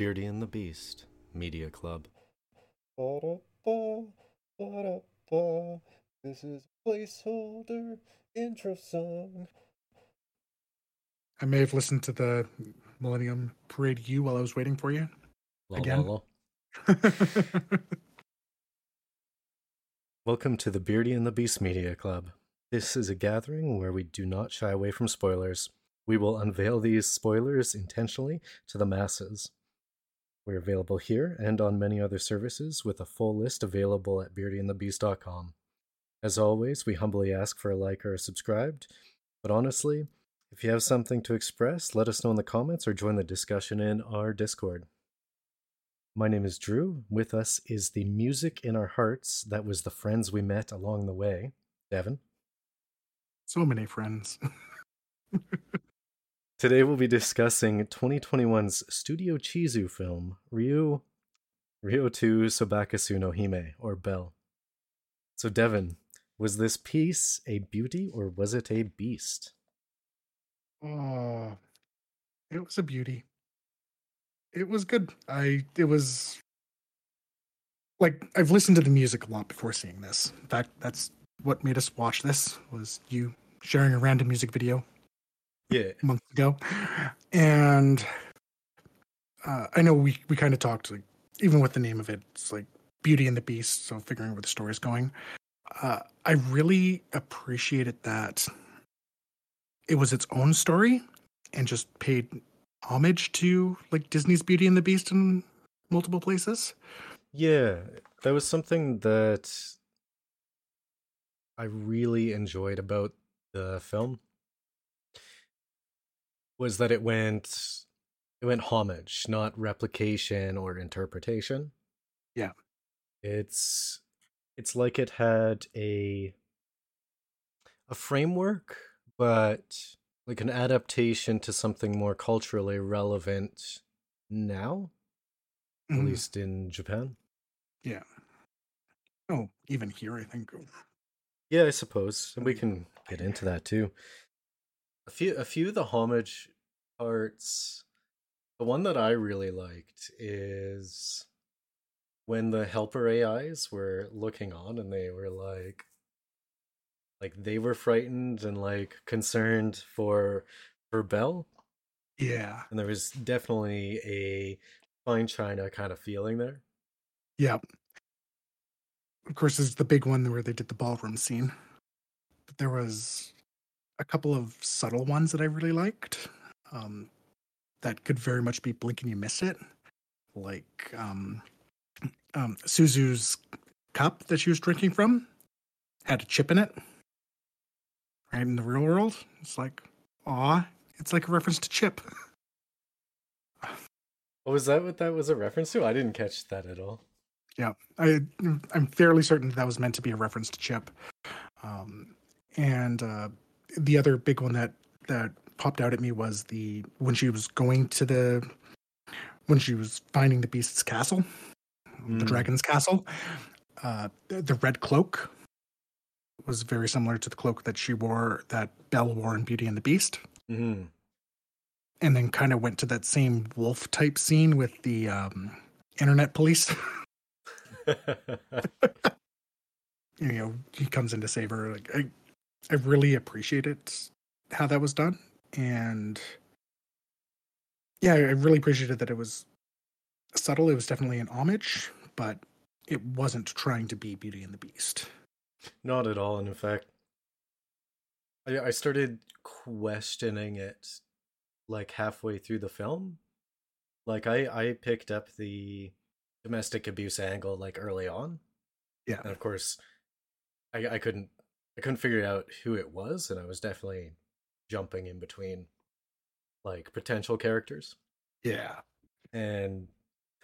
Beardy and the Beast Media Club. Ba-da-ba, ba-da-ba. This is placeholder intro song. I may have listened to the Millennium Parade U while I was waiting for you. Lol, Again? lol, lol. Welcome to the Beardy and the Beast Media Club. This is a gathering where we do not shy away from spoilers. We will unveil these spoilers intentionally to the masses. We're available here and on many other services with a full list available at beardyandthebeast.com. As always, we humbly ask for a like or a subscribed, but honestly, if you have something to express, let us know in the comments or join the discussion in our Discord. My name is Drew. With us is the music in our hearts that was the friends we met along the way. Devin. so many friends. Today we'll be discussing 2021's Studio Chizu film, Ryu Ryo 2 Sobakasu no Hime, or Belle. So, Devin, was this piece a beauty or was it a beast? Oh, it was a beauty. It was good. I it was like I've listened to the music a lot before seeing this. In fact, that's what made us watch this was you sharing a random music video Yeah. months ago, and uh, I know we we kind of talked like even with the name of it, it's like Beauty and the Beast. So figuring where the story's going, uh, I really appreciated that it was its own story and just paid homage to like Disney's Beauty and the Beast in multiple places. Yeah, that was something that I really enjoyed about the film was that it went it went homage, not replication or interpretation. Yeah. It's it's like it had a a framework, but like an adaptation to something more culturally relevant now, at Mhm. least in Japan. Yeah. Oh, even here, I think. Yeah, I suppose, and we can get into that too. A few, a few of the homage parts. The one that I really liked is when the helper AIs were looking on, and they were like, like they were frightened and like concerned for for Belle, Yeah. and there was definitely a fine china kind of feeling there. Yeah. Of course, there's the big one where they did the ballroom scene. But there was a couple of subtle ones that I really liked. Um, that could very much be blink and you miss it. Like um, um, Suzu's cup that she was drinking from had a chip in it. Right in the real world, it's like, aw, it's like a reference to Chip. Oh, was that what that was a reference to? I didn't catch that at all. Yeah, I I'm fairly certain that, that was meant to be a reference to Chip. Um, and uh, the other big one that that popped out at me was the when she was going to the when she was finding the beast's castle, the Mm. dragon's castle. Uh, the, the red cloak was very similar to the cloak that she wore that Belle wore in Beauty and the Beast, hmm and then kind of went to that same wolf type scene with the um, internet police. you know he comes in to save her like i i really it how that was done and yeah i really appreciated that it was subtle it was definitely an homage but it wasn't trying to be beauty and the beast Not at all. And in fact, I, I started questioning it like halfway through the film. Like I, I picked up the domestic abuse angle like early on, yeah and of course, I, I couldn't, I couldn't figure out who it was, and I was definitely jumping in between like potential characters. yeah and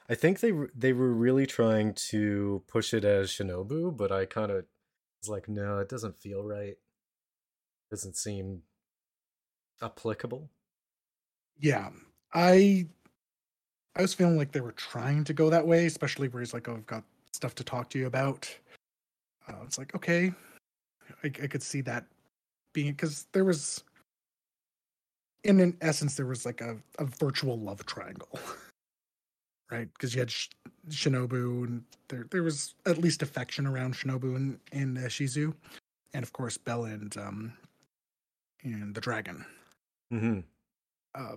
I think they were- they were really trying to push it as Shinobu, but I kind of was like, no, it doesn't feel right. Doesn't seem applicable. yeah i i was feeling like they were trying to go that way especially where he's like oh i've got stuff to talk to you about uh, it's like okay I, I could see that being because there was in an essence there was like a, a virtual love triangle right? Because you had Sh- Shinobu, and there there was at least affection around Shinobu and, and uh, Shizu, and of course Belle and um and the dragon. Mm-hmm. Uh,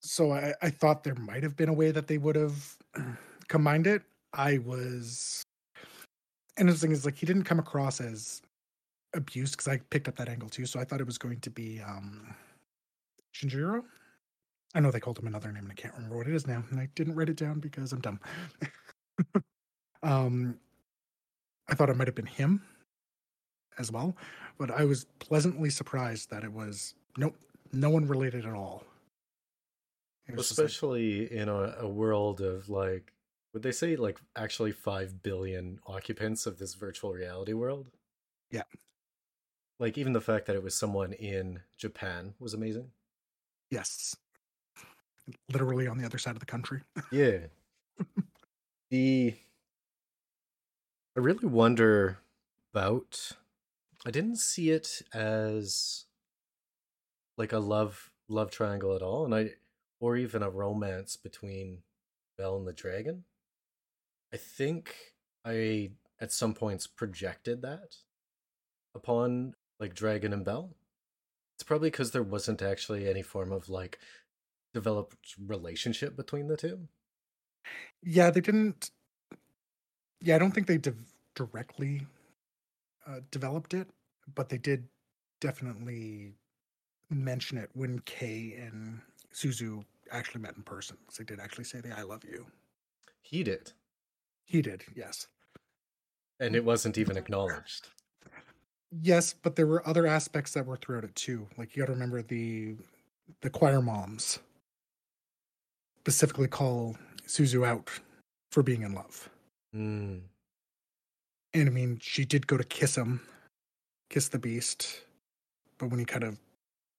so I, I thought there might have been a way that they would have combined it. I was, and the thing is, like, he didn't come across as abused because I picked up that angle too. So I thought it was going to be um Shinjiro. I know they called him another name, and I can't remember what it is now, and I didn't write it down because I'm dumb. um, I thought it might have been him as well, but I was pleasantly surprised that it was nope, no one related at all. Just like- Especially in a, a world of like, would they say like actually 5 billion occupants of this virtual reality world? Yeah. Like, even the fact that it was someone in Japan was amazing. yes, literally on the other side of the country. Yeah. the I really wonder about I didn't see it as like a love love triangle at all and I or even a romance between Belle and the dragon. I think I at some points projected that upon like Dragon and Belle. It's probably because there wasn't actually any form of like developed relationship between the two. Yeah, they didn't. Yeah, I don't think they div- directly uh, developed it, but they did definitely mention it when Kei and Suzu actually met in person. they did actually say the "I love you." He did. He did, yes, And it wasn't even acknowledged. Yes, but there were other aspects that were throughout it too. Like you got to remember the the choir moms specifically call Suzu out for being in love. Mm. And I mean, she did go to kiss him, kiss the beast, but when he kind of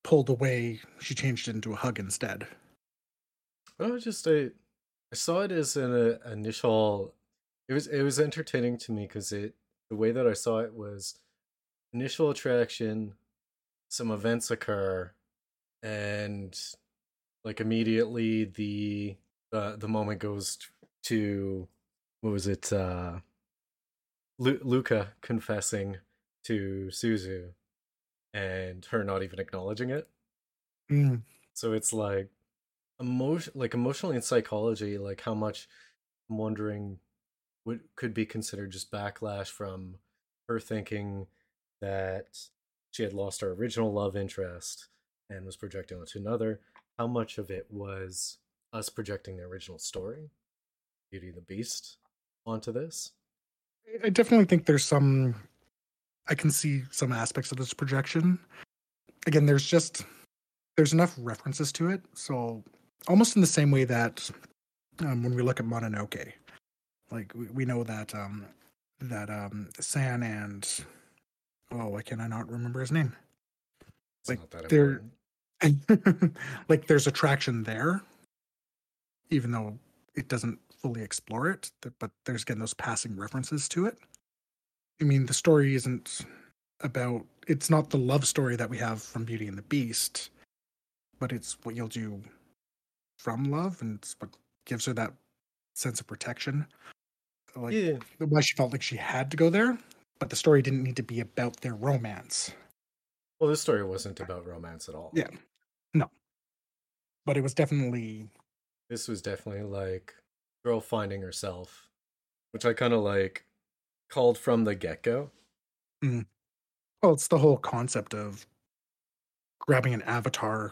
pulled away, she changed it into a hug instead. Oh, just I, I saw it as an uh, initial. It was it was entertaining to me because it the way that I saw it was initial attraction, some events occur, and like immediately the uh, the moment goes to what was it uh Lu- Luca confessing to Suzu and her not even acknowledging it. Mm, so it's like emotion like emotionally and psychology like how much i'm wondering what could be considered just backlash from her thinking that she had lost her original love interest and was projecting onto another how much of it was us projecting the original story beauty and the beast onto this I definitely think there's some. I can see some aspects of this projection. Again, there's just there's enough references to it, so almost in the same way that um, when we look at Mononoke, like we, we know that um, that um, San and oh, why can I not remember his name? it's Like, not that they're- like there's attraction there, even though it doesn't fully explore it. But there's again those passing references to it. I mean, the story isn't about. It's not the love story that we have from Beauty and the Beast, but it's what you'll do from love, and it's what gives her that sense of protection. Like yeah why she felt like she had to go there, but the story didn't need to be about their romance. well this story wasn't about romance at all Yeah. No. But it was definitely this was definitely like girl finding herself which i kind of like called from the get-go mm. Well, it's the whole concept of grabbing an avatar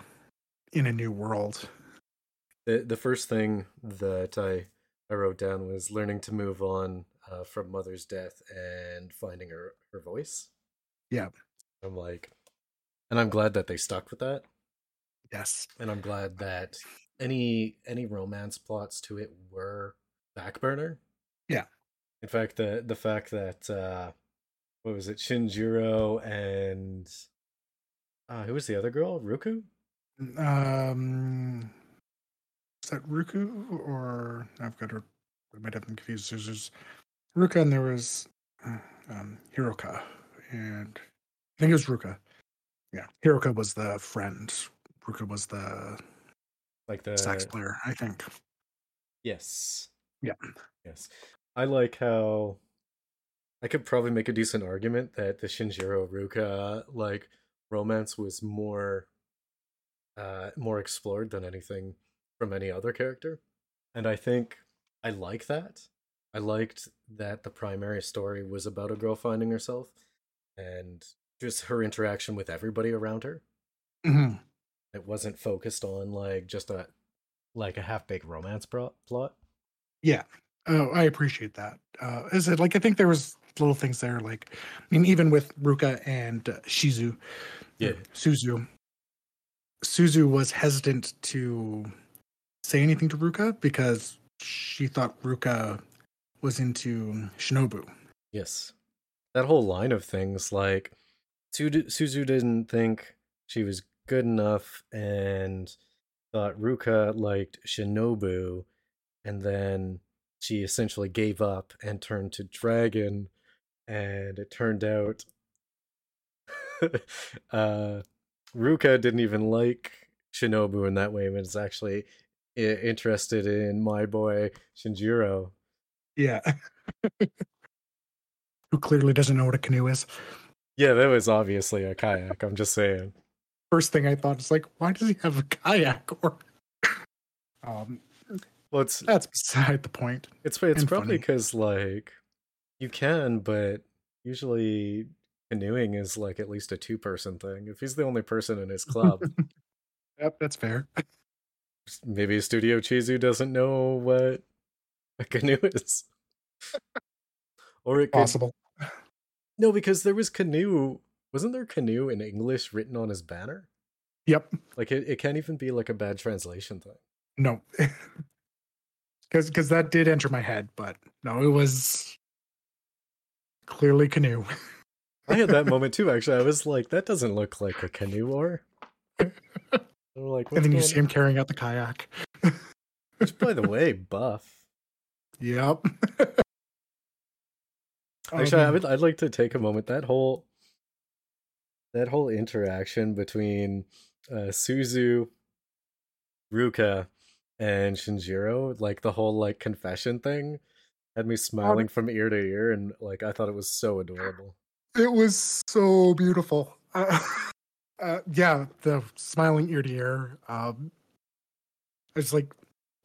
in a new world. the the first thing that i i wrote down was learning to move on uh, from mother's death and finding her her voice Yeah. i'm like and i'm glad that they stuck with that Yes. and i'm glad that any any romance plots to it were back burner Yeah. in fact the the fact that uh what was it shinjiro and uh who was the other girl ruku Um, is that Ruku or I've got her? I might have them confused. There's, Ruka and there was uh, um, Hiroka, and I think it was Ruka. Yeah, Hiroka was the friend. Ruka was the like the sax player. I think. Yes. Yeah. Yes. I like how I could probably make a decent argument that the Shinjiro Ruka like romance was more uh more explored than anything from any other character. And I think I like that. I liked that the primary story was about a girl finding herself and just her interaction with everybody around her. Mhm. It wasn't focused on like just a like a half-baked romance pro- plot. Yeah. Oh, I appreciate that. Uh, is it like I think there was little things there, like I mean, even with Ruka and uh, Shizu, Yeah. Suzu, Suzu was hesitant to say anything to Ruka because she thought Ruka was into Shinobu. Yes. That whole line of things, like Suzu, didn't think she was good enough and thought Ruka liked Shinobu, and then she essentially gave up and turned to Dragon, and it turned out uh, Ruka didn't even like Shinobu in that way, but is actually interested in my boy Shinjiro. Yeah. Who clearly doesn't know what a canoe is. Yeah, that was obviously a kayak. I'm just saying. First thing I thought is like, why does he have a kayak? Or um, Well, it's that's beside the point. it's it's and probably because like you can, but usually canoeing is like at least a two person thing. If he's the only person in his club, Yep, that's fair. maybe Studio Chizu doesn't know what a canoe is. or it could Possible. no, because there was canoe. Wasn't there canoe in English written on his banner? Yep. Like it, it can't even be like a bad translation thing. No. Because because that did enter my head, but no, it was clearly canoe. I had that moment too. Actually, I was like, "That doesn't look like a canoe oar." I'm like, and then you see him carrying out the kayak. Which, by the way, buff. Yep. Actually, I Um, would. I'd like to take a moment. That whole, that whole interaction between uh, Suzu, Ruka, and Shinjiro, like the whole like confession thing, had me smiling from ear to ear, and like I thought it was so adorable. It was so beautiful. Uh, uh, yeah, the smiling ear to ear. Um, it's like,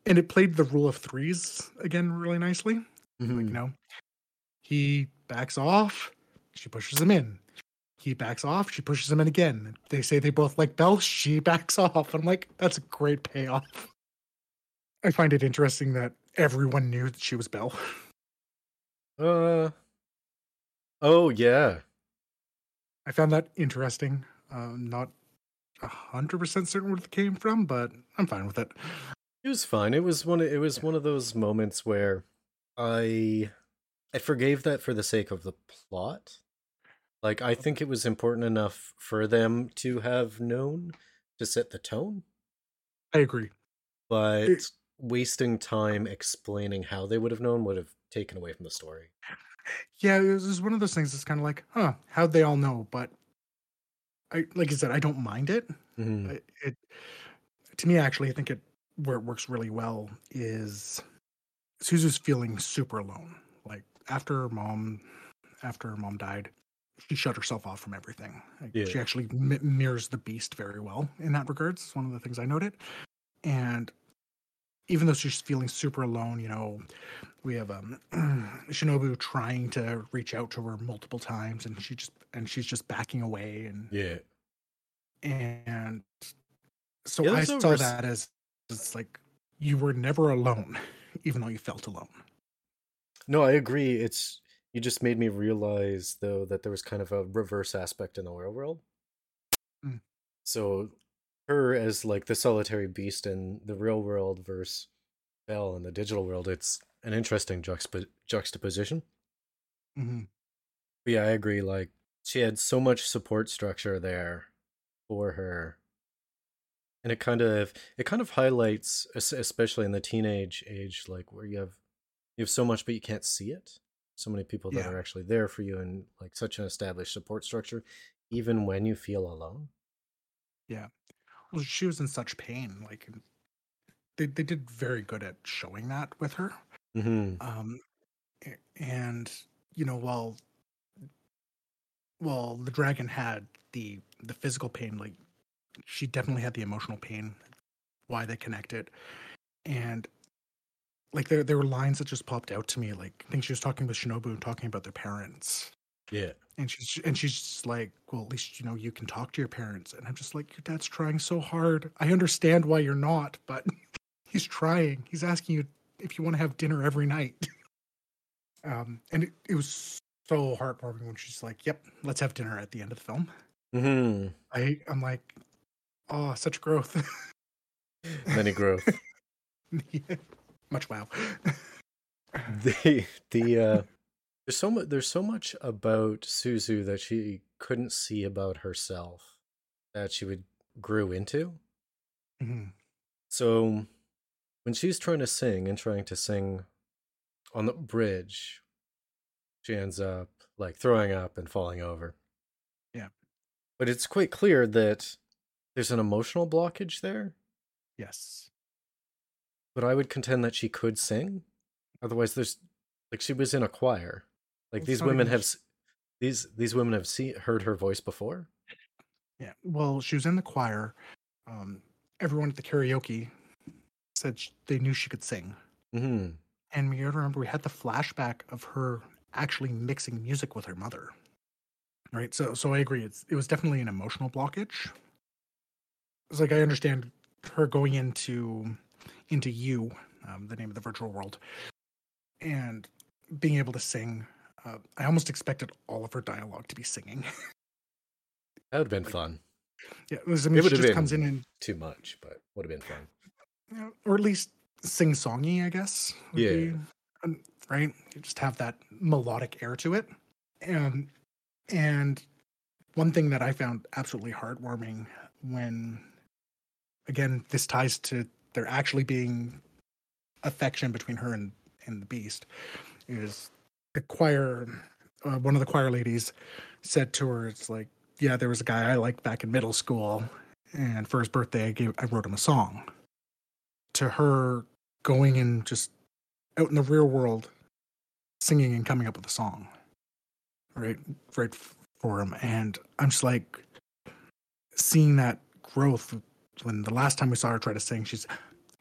and it played the rule of threes again really nicely. Like, Mhm. you know, he backs off, she pushes him in. He backs off, she pushes him in again. They say they both like Belle, she backs off. I'm like, that's a great payoff. I find it interesting that everyone knew that she was Belle. Uh. Oh yeah. I found that interesting. Uh, not a hundred percent certain where it came from, but I'm fine with it. It was fine. It was one. Of, it was one of those moments where I I forgave that for the sake of the plot. Like I think it was important enough for them to have known to set the tone, I agree. but It- wasting time explaining how they would have known would have taken away from the story. Yeah, it was one of those things. It's kind of like, huh, how'd they all know? But I, like I said, I don't mind it. Mhm. it, it to me actually i think it where it works really well is suzu's feeling super alone. Like after her mom after her mom died she shut herself off from everything. Like, she actually mi- mirrors the beast very well in that regards. It's one of the things i noted. And even though she's feeling super alone you know we have um shinobu trying to reach out to her multiple times and she just and she's just backing away and Yeah. and so Yeah, I saw res- that as it's like you were never alone, even though you felt alone. No, I agree. It's you just made me realize though that there was kind of a reverse aspect in the real world. Mm. So her as like the solitary beast in the real world versus Belle in the digital world, it's an interesting juxtap- juxtaposition. hmm But yeah, I agree. Like she had so much support structure there for her, and it kind of it kind of highlights, especially in the teenage age, like where you have you have so much but you can't see it. So many people that Yeah. are actually there for you, and like such an established support structure, even when you feel alone. Yeah. Well, she was in such pain, like they they did very good at showing that with her. hmm Um, and you know, while while the dragon had the the physical pain, like she definitely had the emotional pain. Why they connected, and like there there were lines that just popped out to me. Like I think she was talking with Shinobu and talking about their parents, Yeah. and she's and she's just like, well, at least you know you can talk to your parents. And I'm just like, your dad's trying so hard. I understand why you're not, but he's trying. He's asking you if you want to have dinner every night. um, and it, it was so heartwarming when she's like, "Yep, let's have dinner at the end of the film." hmm I I'm like, oh, such growth. Many growth. Much wow. the the uh there's so much there's so much about Suzu that she couldn't see about herself that she would grew into. Mhm. So when she's trying to sing and trying to sing on the bridge, she ends up like throwing up and falling over. Yeah. But it's quite clear that there's an emotional blockage there. Yes. But I would contend that she could sing. Otherwise, there's like she was in a choir. Like Well, these women have these these women have seen heard her voice before. Yeah. Well, she was in the choir. Um, everyone at the karaoke said sh- they knew she could sing. hmm And we remember we had the flashback of her actually mixing music with her mother. Right. So so I agree. It's it was definitely an emotional blockage. It's like I understand her going into into you, um, the name of the virtual world, and being able to sing. Uh, I almost expected all of her dialogue to be singing. That would have been Like, fun. yeah, it, was, I mean, It would've just been- comes in and Too much, but would have been fun. you know, or at least sing songy, I guess. would Yeah. be, um, right. You just have that melodic air to it, and and one thing that I found absolutely heartwarming when, again, this ties to there actually being affection between her and and the beast, is the choir. Uh, one of the choir ladies said to her, "It's like, yeah, there was a guy I liked back in middle school, and for his birthday, I gave I wrote him a song." to her going and just out in the real world singing and coming up with a song right right for him and i'm just like seeing that growth when the last time we saw her try to sing she's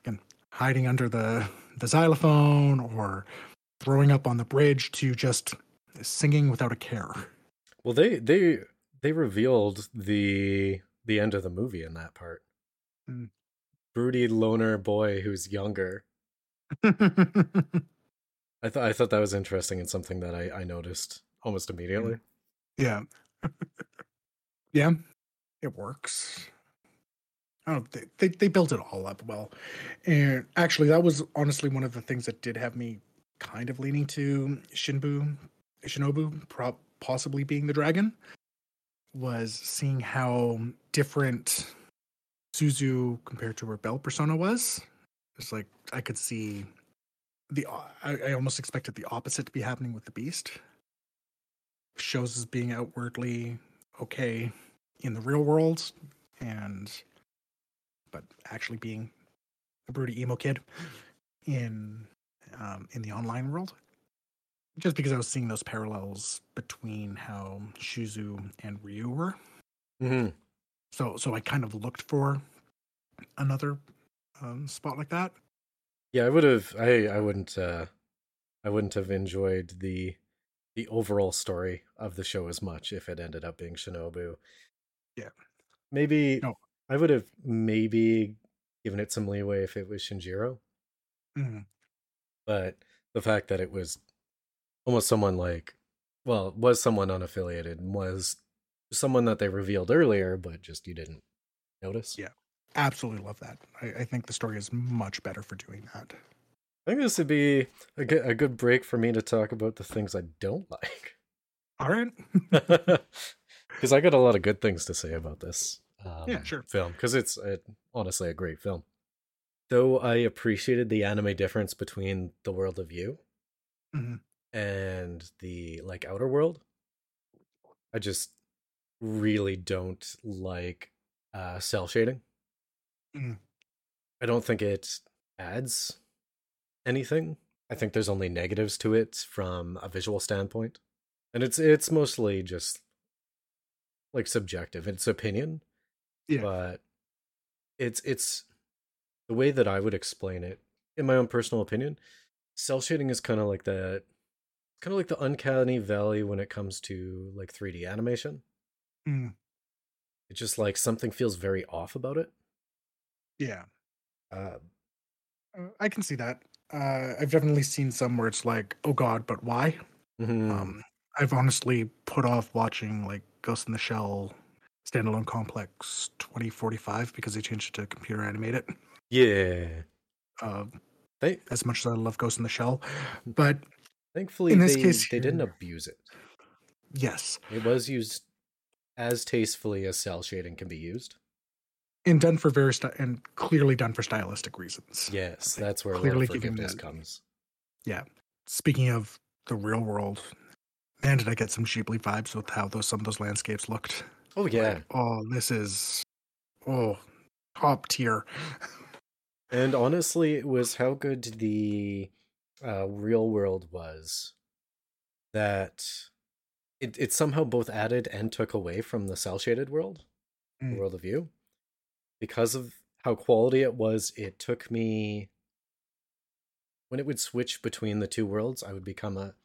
again hiding under the the xylophone or throwing up on the bridge to just singing without a care Well, they they they revealed the the end of the movie in that part. Mm. Broody loner boy who's younger. I thought I thought that was interesting and something that I I noticed almost immediately. Yeah. yeah. It works. Oh, they, they they built it all up well, and actually, that was honestly one of the things that did have me kind of leaning to Shinbu, Shinobu, possibly being the dragon, was seeing how different Suzu compared to her Belle persona was. It's like I could see the I, I almost expected the opposite to be happening with the Beast shows as being outwardly okay in the real world and but actually being a broody emo kid in um, in the online world just because i was seeing those parallels between how shuzu and ryu were hmm so so i kind of looked for another um, spot like that Yeah, I would have. I I wouldn't. uh I wouldn't have enjoyed the the overall story of the show as much if it ended up being Shinobu. Yeah. Maybe No. I would have maybe given it some leeway if it was Shinjiro, Mhm. but the fact that it was almost someone like, well, was someone unaffiliated, and was someone that they revealed earlier, but just you didn't notice. Yeah. absolutely love that I, I think the story is much better for doing that I think this would be a good, a good break for me to talk about the things I don't like. all right Because I got a lot of good things to say about this um, Yeah, sure. film. Because it's uh honestly a great film. Though I appreciated the anime difference between the world of you Mhm. and the like outer world, I just really don't like uh, cel shading. Mm. I don't think it adds anything. I think there's only negatives to it from a visual standpoint. And it's it's mostly just like subjective. It's opinion. Yeah. But it's it's the way that I would explain it, in my own personal opinion, cel shading is kind of like that kind of like the uncanny valley when it comes to like 3D animation. Mm, It's just like something feels very off about it. yeah. Uh, Uh, I can see that. Uh, I've definitely seen some where it's like, oh god, but why? mhm. Um, I've honestly put off watching like Ghost in the Shell standalone complex 2045 because they changed it to computer animated. yeah. Uh, They, as much as I love Ghost in the Shell, but thankfully, In this they, case they didn't abuse it. yes, It was used as tastefully as cel shading can be used. and done for very sti- and clearly done for stylistic reasons. Yes, that's where Clearly a lot giving forgiveness that- comes. Yeah. Speaking of the real world, man, did I get some Ghibli vibes with how those some of those landscapes looked. Oh yeah, Like, oh, this is oh top tier. and honestly, it was how good the uh, real world was that it it somehow both added and took away from the cel shaded world, the Mm. world of view, because of how quality it was. It took me when it would switch between the two worlds. I would become a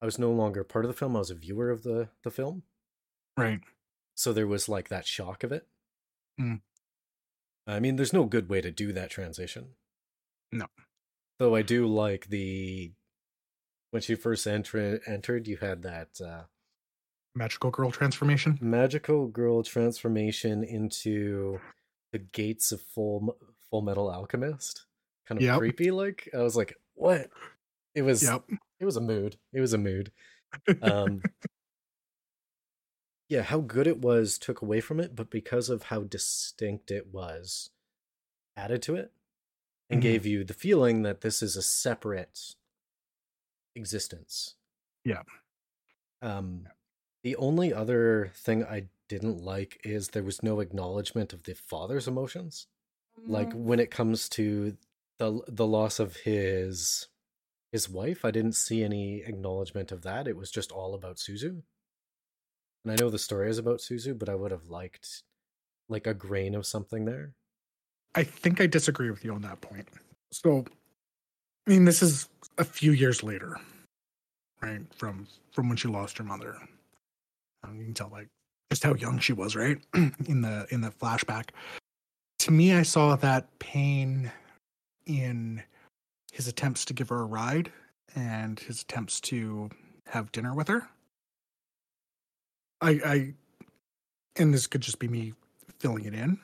I was no longer part of the film. I was a viewer of the the film. Right. So there was like that shock of it. Mm. I mean, there's no good way to do that transition. No. Though I do like the when she first enter- entered, you had that uh, Magical girl transformation. magical girl transformation into the gates of full Full Metal Alchemist. Kind of Yep. creepy. Like I was like, what? It was. Yep. It was a mood. It was a mood. um yeah how good it was took away from it but because of how distinct it was added to it and Mhm. gave you the feeling that this is a separate existence. Yeah. um the only other thing i didn't like is there was no acknowledgement of the father's emotions. Like when it comes to the the loss of his his wife i didn't see any acknowledgement of that. It was just all about suzu and i know the story is about suzu but i would have liked like a grain of something there I think I disagree with you on that point. So, I mean, this is a few years later, right? From from when she lost her mother. Um, you can tell like just how young she was, right? in the in the flashback. To me, I saw that pain in his attempts to give her a ride and his attempts to have dinner with her. I I and this could just be me filling it in.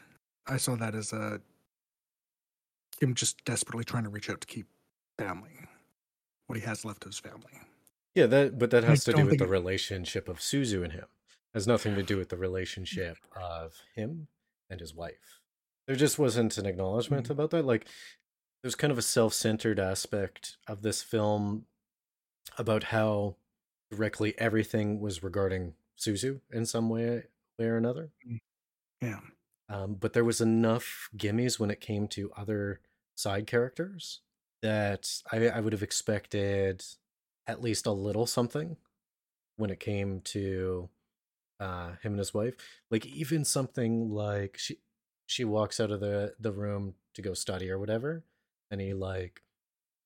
I saw that as a him just desperately trying to reach out to keep family, what he has left of his family. yeah that but that I has to do with the it- relationship of suzu and him has nothing to do with the relationship of him and his wife there just wasn't an acknowledgement Mhm. about that like there's kind of a self-centered aspect of this film about how directly everything was regarding Suzu in some way, way or another. Yeah. Um, but there was enough gimmies when it came to other side characters that I, I would have expected at least a little something when it came to uh, him and his wife. Like even something like she she walks out of the the room to go study or whatever, and he like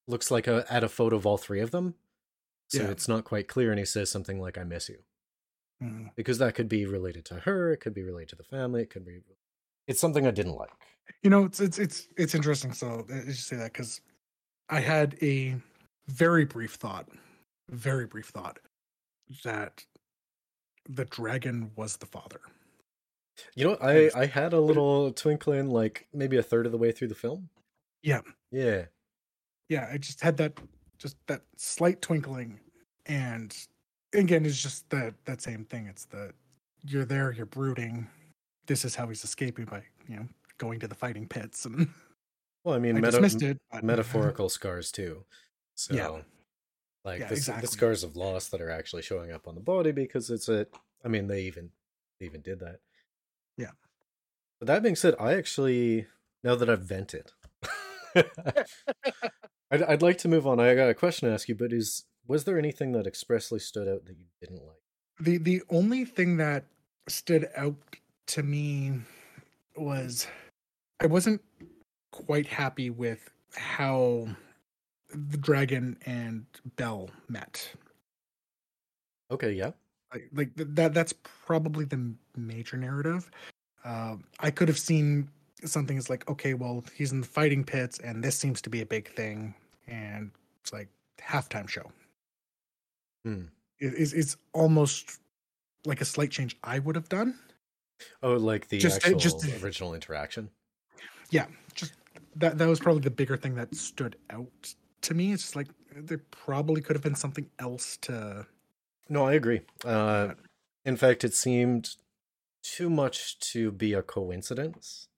looks like a at a photo of all three of them. So Yeah. it's not quite clear, and he says something like "I miss you." Mm. because that could be related to her it could be related to the family it could be it's something i didn't like You know, it's it's it's it's interesting. So I just say that because I had a very brief thought, very brief thought that the dragon was the father. you know i i had a little twinkling like maybe a third of the way through the film Yeah. yeah Yeah, I just had that just that slight twinkling, and again, it's just that that same thing. It's the you're there, you're brooding. This is how he's escaping by you know going to the fighting pits, and well i mean I meta- it. But metaphorical scars too so Yeah. like Yeah, the, exactly. the scars of loss that are actually showing up on the body because it's a i mean they even they even did that Yeah. but that being said i actually now that i've vented I'd, I'd like to move on. I got a question to ask you, but is was there anything that expressly stood out that you didn't like? The the only thing that stood out to me was I wasn't quite happy with how the dragon and Belle met. Okay, yeah. Like, like that that's probably the major narrative. Um, I could have seen something as like, okay, well, he's in the fighting pits, and this seems to be a big thing, and it's like halftime show. Hmm. It is it's almost like a slight change I would have done. Oh, like the Just- actual just- original interaction. Yeah, just that that was probably the bigger thing that stood out to me. It's just like there probably could have been something else to. No, I agree. Uh, in fact, it seemed too much to be a coincidence.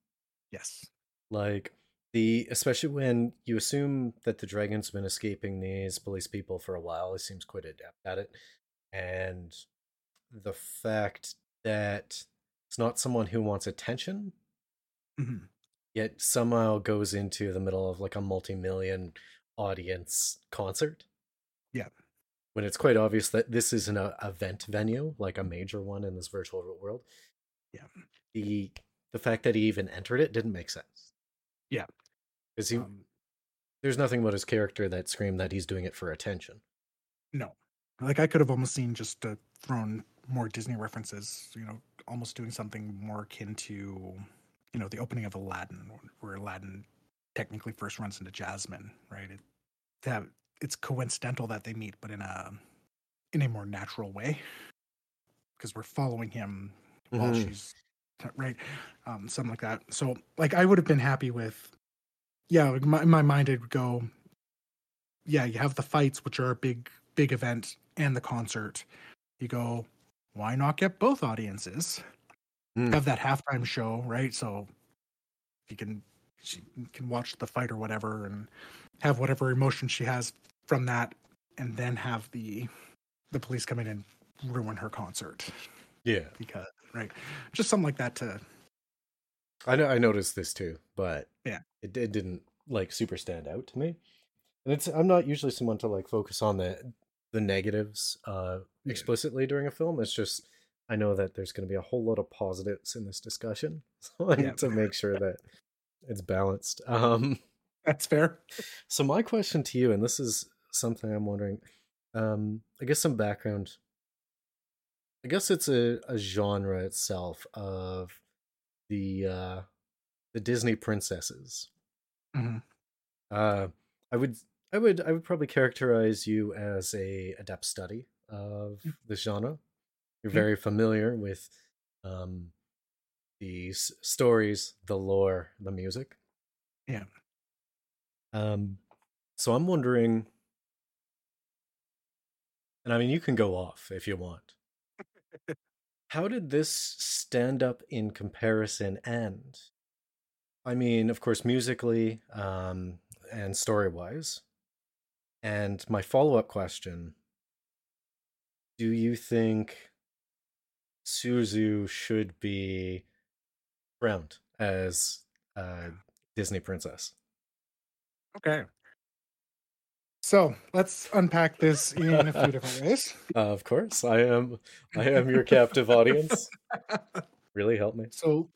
Yes. Like the, especially when you assume that the dragon's been escaping these police people for a while, he seems quite adept at it, and the fact that it's not someone who wants attention, Mhm. yet somehow goes into the middle of like a multi-million audience concert. Yeah. When it's quite obvious that this is an uh, event venue, like a major one in this virtual world. Yeah. The the fact that he even entered it didn't make sense. Yeah. Because he Um, there's nothing about his character that screamed that he's doing it for attention. no, like I could have almost seen just uh, thrown more Disney references. You know, almost doing something more akin to, you know, the opening of Aladdin, where Aladdin technically first runs into Jasmine, right? It, that it's coincidental that they meet, but in a in a more natural way, because we're following him while Mhm. she's right, um, something like that. So, like, I would have been happy with, yeah, like my, in my mind it would go, yeah, you have the fights, which are a big big event, and the concert. You go, why not get both audiences? Mm. Have that halftime show, right? So you can she can watch the fight or whatever, and have whatever emotion she has from that, and then have the the police come in and ruin her concert Yeah. because right, just something like that to I know I noticed this too, but Yeah. it, it didn't like super stand out to me. And it's I'm not usually someone to like focus on the the negatives uh Yeah. explicitly during a film. It's just I know that there's going to be a whole lot of positives in this discussion, so I Yeah. need to make sure that it's balanced. Um, that's fair. so my question to you, and this is something I'm wondering, um, I guess some background. I guess it's a, a genre itself of the uh, the Disney princesses. Mhm. Uh, I would I would I would probably characterize you as a adept study of Mm. the genre. You're Yeah. very familiar with um, the s- stories, the lore, the music. Yeah. Um, so I'm wondering, and I mean, you can go off if you want. How did this stand up in comparison? And I mean, of course, musically um, and story wise. And my follow up question Do you think Suzu should be crowned as a Disney princess? Okay. So let's unpack this in a few different ways. Uh, of course, I am. I am your captive audience. Really help me. So,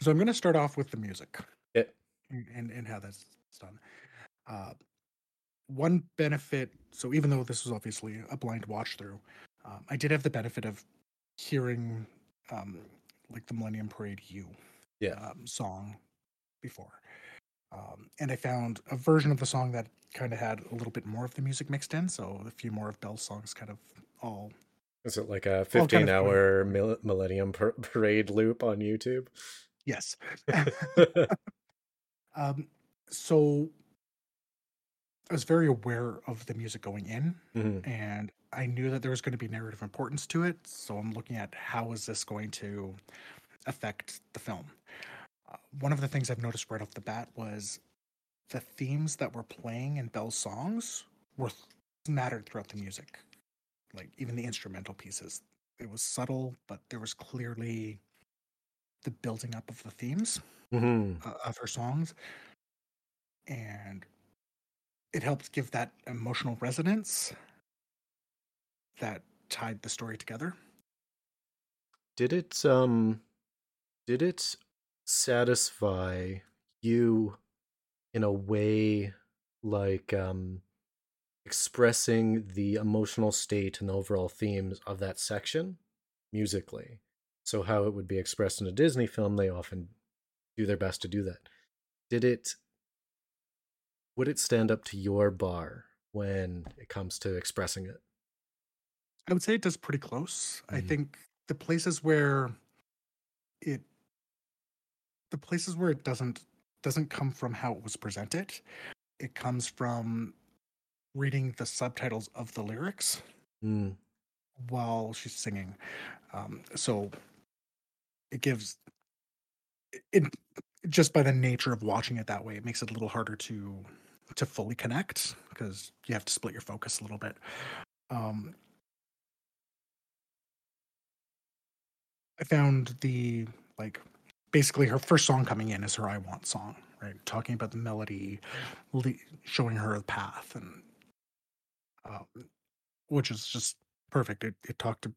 so I'm going to start off with the music Yeah. and, and, how that's done. Uh, one benefit, so even though this was obviously a blind watch through, um, I did have the benefit of hearing um, like the Millennium Parade "U" Yeah. um, song before, um, and I found a version of the song that kind of had a little bit more of the music mixed in, so a few more of Belle's songs kind of all Is it like a All kind 15 of hour mil- Millennium par- Parade loop on YouTube? yes. Um, so I was very aware of the music going in, Mhm. and I knew that there was going to be narrative importance to it. So I'm looking at how is this going to affect the film. Uh, one of the things I've noticed right off the bat was the themes that were playing in Belle's songs were mattered throughout the music, like even the instrumental pieces. It was subtle, but there was clearly the building up of the themes Mhm. uh, of her songs. and it helps give that emotional resonance that tied the story together. Did it um did it satisfy you in a way like um expressing the emotional state and the overall themes of that section musically? So how it would be expressed in a Disney film, they often do their best to do that. Did it would it stand up to your bar when it comes to expressing it? I would say it does pretty close. I Mhm. think the places where it the places where it doesn't doesn't come from how it was presented, it comes from reading the subtitles of the lyrics Mm, while she's singing. Um, so it gives it, it just by the nature of watching it that way, it makes it a little harder to to fully connect because you have to split your focus a little bit. Um, I found the like basically her first song coming in is her "I Want" song, right? Talking about the melody, showing her the path, and um, which is just perfect. It it talked, to,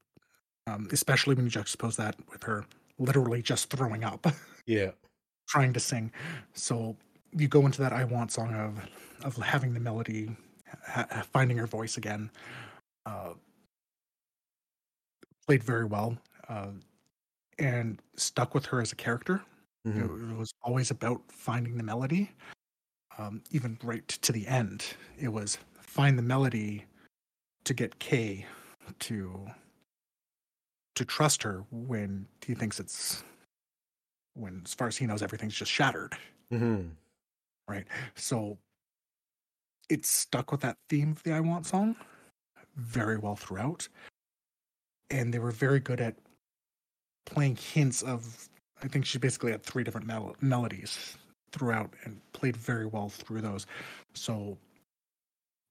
um, especially when you juxtapose that with her literally just throwing up, yeah. trying to sing. So you go into that "I Want" song of of having the melody, ha- finding her voice again. Uh, played very well. Uh, and stuck with her as a character. Mhm. It, it was always about finding the melody, um, even right to the end. It was find the melody to get Kei to to trust her when he thinks it's when, as far as he knows, everything's just shattered. Mhm. Right. So it stuck with that theme of the I Want song very well throughout. And they were very good at playing hints of, I think she basically had three different mel- melodies throughout and played very well through those. So,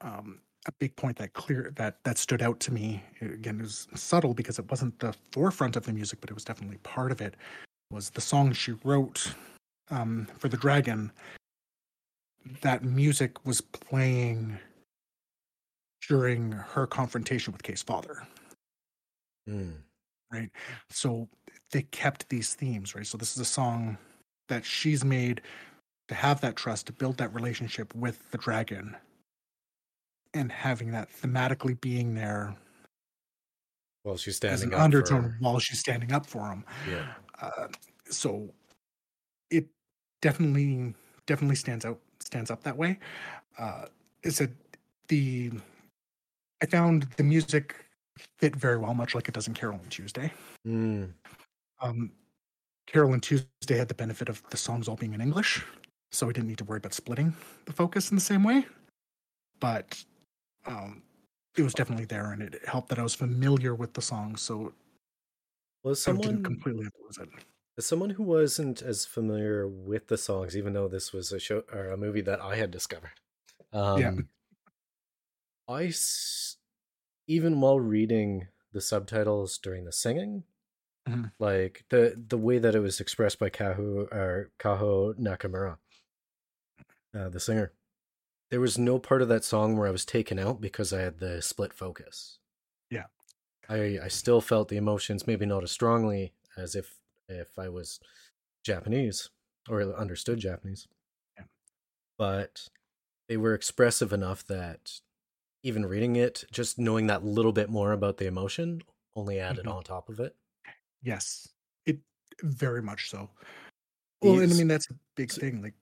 um, a big point that clear that that stood out to me again it was subtle because it wasn't the forefront of the music, but it was definitely part of it. Was the song she wrote um, for the dragon? That music was playing during her confrontation with Kei's father Mm. right? So they kept these themes, right? So this is a song that she's made to have that trust, to build that relationship with the dragon, and having that thematically being there Well, she's standing as an for undertone her. while she's standing up for him. Yeah. Uh, so it definitely definitely stands out stands up that way. Uh, it's a the I found the music fit very well, much like it does in Carole on Tuesday. Mm. Um, Carole and Tuesday had the benefit of the songs all being in English, so we didn't need to worry about splitting the focus in the same way. But um, it was definitely there, and it helped that I was familiar with the songs, so Was I didn't someone completely lose it. as someone who wasn't as familiar with the songs, even though this was a show or a movie that I had discovered. Um, I s- even while reading the subtitles during the singing, Mhm. like the the way that it was expressed by Kahu or Kaho Nakamura, uh, the singer, there was no part of that song where I was taken out because I had the split focus. Yeah. I I still felt the emotions, maybe not as strongly as if if I was Japanese or understood Japanese. Yeah. But they were expressive enough that even reading it, just knowing that little bit more about the emotion only added Mhm. on top of it. Yes, it very much so. Well, and I mean that's a big thing. Like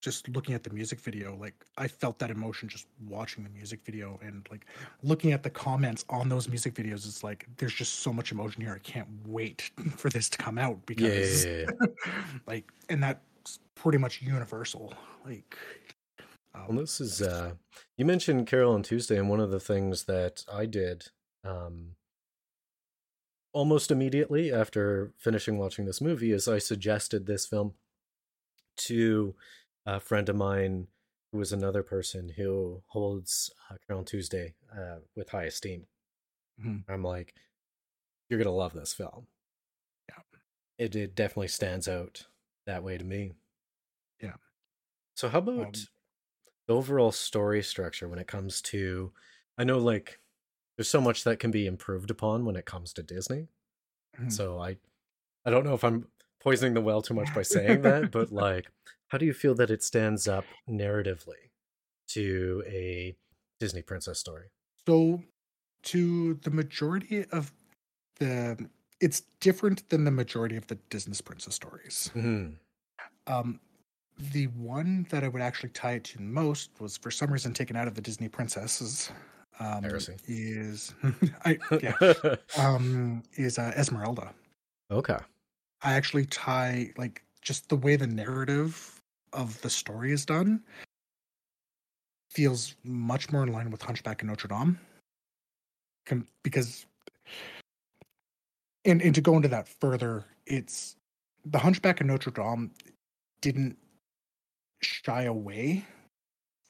just looking at the music video, like I felt that emotion just watching the music video and like looking at the comments on those music videos. It's like there's just so much emotion here. I can't wait for this to come out Yeah, yeah, because yeah, like and that's pretty much universal. Like Well, um, this is uh you mentioned Carole on Tuesday, and one of the things that I did um almost immediately after finishing watching this movie is I suggested this film to a friend of mine who is another person who holds uh, Carole on Tuesday uh, with high esteem. Mhm. I'm like, you're gonna love this film. Yeah. It it definitely stands out that way to me. Yeah. So how about Um, the overall story structure when it comes to I know like there's so much that can be improved upon when it comes to Disney. Mhm. So I I don't know if I'm poisoning the well too much by saying that, but like how do you feel that it stands up narratively to a Disney princess story? So, to the majority of the, it's different than the majority of the Disney princess stories. hmm Um, the one that I would actually tie it to most was for some reason taken out of the Disney princesses. Um, is I yeah um is uh, Esmeralda. okay. I actually tie like just the way the narrative of the story is done feels much more in line with Hunchback of Notre Dame. Com- because and and to go into that further, it's the Hunchback of Notre Dame didn't shy away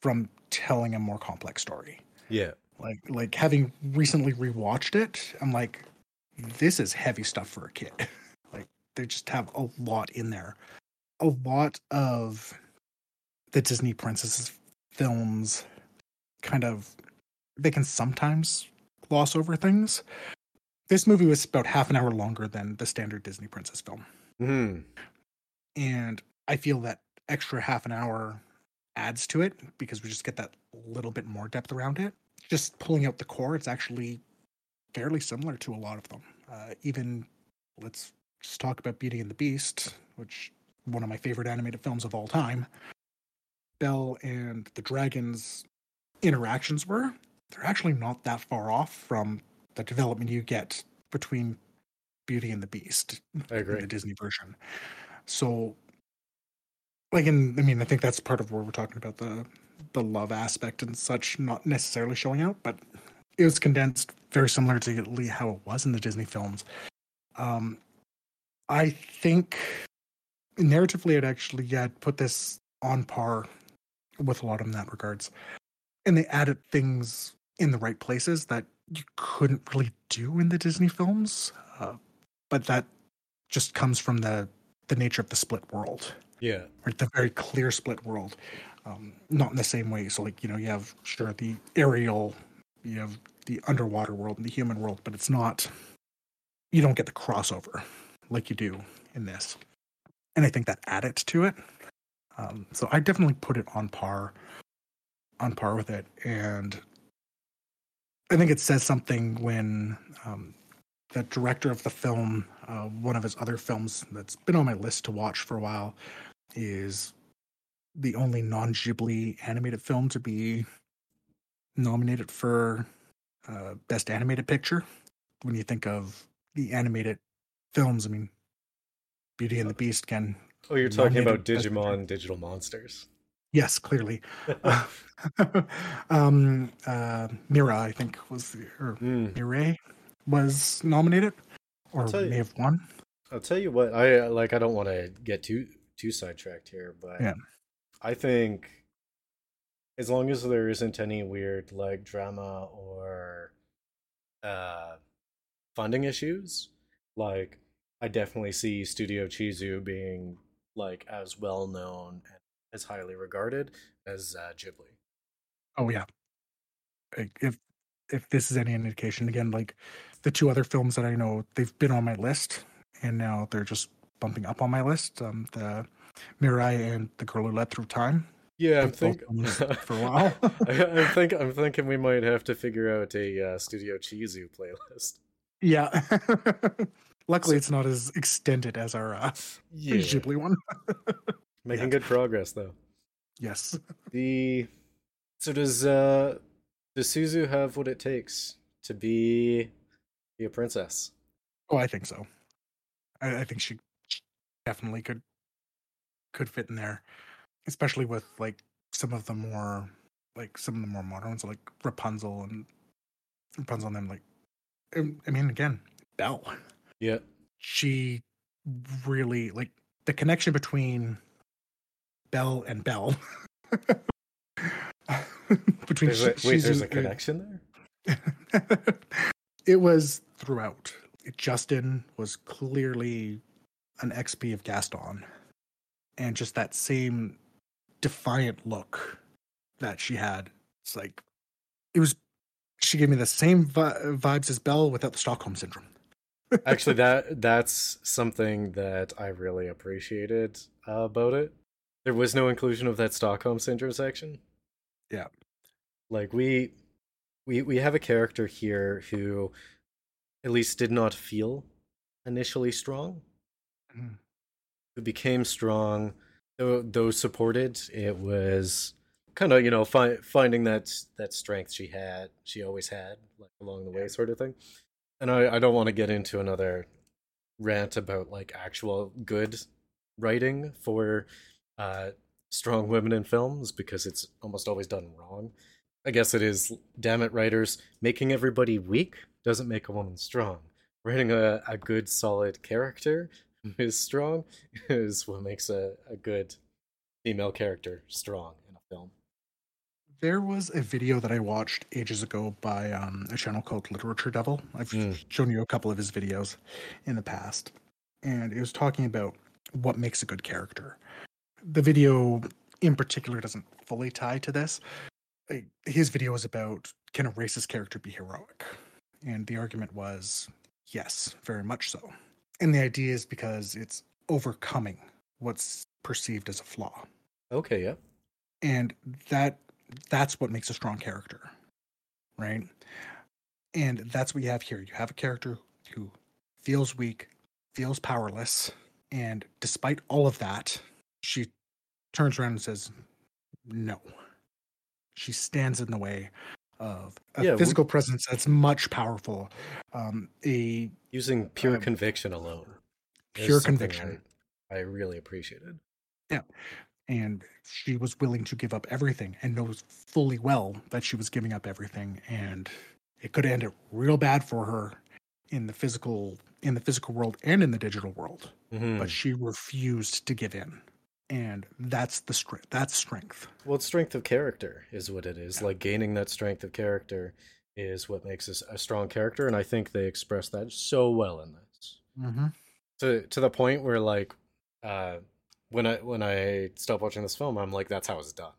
from telling a more complex story. Yeah. Like like having recently rewatched it, I'm like, this is heavy stuff for a kid. like they just have a lot in there. A lot of the Disney princesses films kind of they can sometimes gloss over things. This movie was about half an hour longer than the standard Disney princess film. hmm And I feel that extra half an hour adds to it because we just get that little bit more depth around it. Just pulling out the core, it's actually fairly similar to a lot of them. Uh, even let's just talk about Beauty and the Beast, which one of my favorite animated films of all time. Belle and the dragons interactions were they're actually not that far off from the development you get between Beauty and the Beast I in agree. the Disney version. So, like, and I mean, I think that's part of where we're talking about the the love aspect and such, not necessarily showing out, but it was condensed very similar to how it was in the Disney films. Um, I think narratively, I'd actually yeah, put this on par with a lot of them in that regards, and they added things in the right places that you couldn't really do in the Disney films. Uh, but that just comes from the the nature of the split world Yeah. or the very clear split world um, not in the same way. So like you know you have sure the aerial you have the underwater world and the human world but it's not you don't get the crossover like you do in this. And i think that added to it. Um, so i definitely put it on par on par with it. And i think it says something when um, the director of the film, uh, one of his other films that's been on my list to watch for a while, is the only non Ghibli animated film to be nominated for uh, Best Animated Picture. When you think of the animated films, I mean, Beauty and the Beast can. Oh, you're talking about Digimon Digital Monsters. Yes, clearly. um, uh, Mira, I think, was the, or Hmm. Mirai was nominated or tell you- may have won. I'll tell you what, I uh, like I don't want to get too too sidetracked here, but Yeah. I think as long as there isn't any weird like drama or uh funding issues, like I definitely see Studio Chizu being like as well known and as highly regarded as uh, Ghibli. Oh yeah. If if this is any indication, again, like the two other films that I know, they've been on my list, and now they're just bumping up on my list. Um, the Mirai and the Girl Who Leapt Through Time. Yeah, I'm I've both think on this for a while. I, I think I'm thinking we might have to figure out a uh, Studio Chizu playlist. yeah. Luckily, it's not as extended as our uh, Yeah, Ghibli one. making Yeah. good progress though. Yes. The so does uh does Suzu have what it takes to be be a princess? Oh, I think so. I, I think she definitely could could fit in there, especially with like some of the more like some of the more modern ones, like Rapunzel and Rapunzel and them. Like, I mean, again, Belle. Yeah. She really like the connection between Belle and Belle. between There's a, Shi- wait, there's a connection there? it was throughout. Justin was clearly an XP of Gaston, and just that same defiant look that she had. It's like it was. She gave me the same vi- vibes as Belle without the Stockholm syndrome. Actually, that that's something that I really appreciated uh, about it. There was no inclusion of that Stockholm syndrome section. Yeah. Like we we we have a character here who at least did not feel initially strong. Mhm. Who became strong though though supported. It was kind of, you know, fi- finding that that strength she had, she always had like along the way sort of thing. And I I don't want to get into another rant about like actual good writing for uh strong women in films because it's almost always done wrong. I guess it is damn it writers making everybody weak doesn't make a woman strong. Writing a, a good solid character is strong is what makes a, a good female character strong in a film. There was a video that I watched ages ago by um, a channel called Literature Devil. I've Mm. shown you a couple of his videos in the past, and it was talking about what makes a good character. The video in particular doesn't fully tie to this. His video was about can a racist character be heroic? And the argument was yes, very much so. And the idea is because it's overcoming what's perceived as a flaw. Okay, yeah. and that that's what makes a strong character right? And that's what you have here. You have a character who feels weak feels powerless and despite all of that she turns around and says no. She stands in the way of a Yeah, we- physical presence that's much powerful um a Using pure Um, conviction alone. pure conviction I, I really appreciated. Yeah, and she was willing to give up everything and knows fully well that she was giving up everything and it could end it real bad for her in the physical in the physical world and in the digital world Mhm. but she refused to give in and that's the strength that's strength Well, it's strength of character is what it is. Yeah. Like gaining that strength of character is what makes us a strong character, and I think they express that so well in this. mm-hmm. To to the point where like, uh, when I when I stopped watching this film, I'm like, that's how it's done.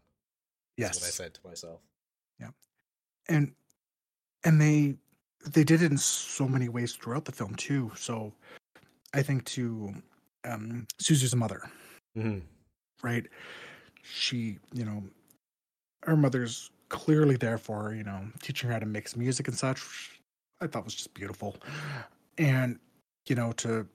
Is yes what I said to myself. Yeah. And and they they did it in so many ways throughout the film too so i think to um suzu's mother hmm right? She, you know, her mother's clearly there for her, you know, teaching her how to mix music and such. I thought was just beautiful. And, you know, to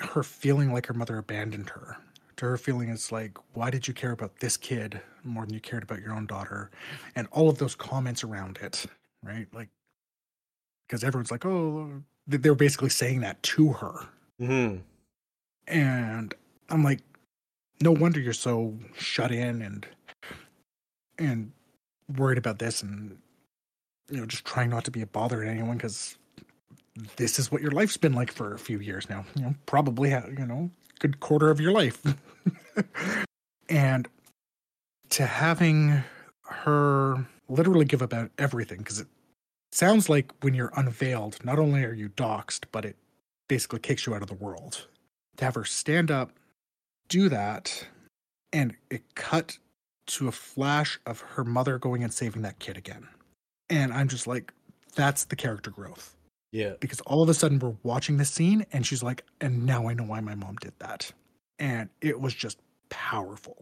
her feeling like her mother abandoned her, to her feeling it's like, why did you care about this kid more than you cared about your own daughter? And all of those comments around it, right? Like, because everyone's like, oh, they they were basically saying that to her. hmm and i'm like no wonder you're so shut in and and worried about this and you know just trying not to be a bother to anyone because this is what your life's been like for a few years now you know probably you know good quarter of your life. And to having her literally give about everything because it sounds like when you're unveiled not only are you doxxed but it basically kicks you out of the world. To have her stand up, do that, and it cut to a flash of her mother going and saving that kid again. And I'm just like, that's the character growth. Yeah. Because all of a sudden we're watching this scene and she's like, and now I know why my mom did that. And it was just powerful.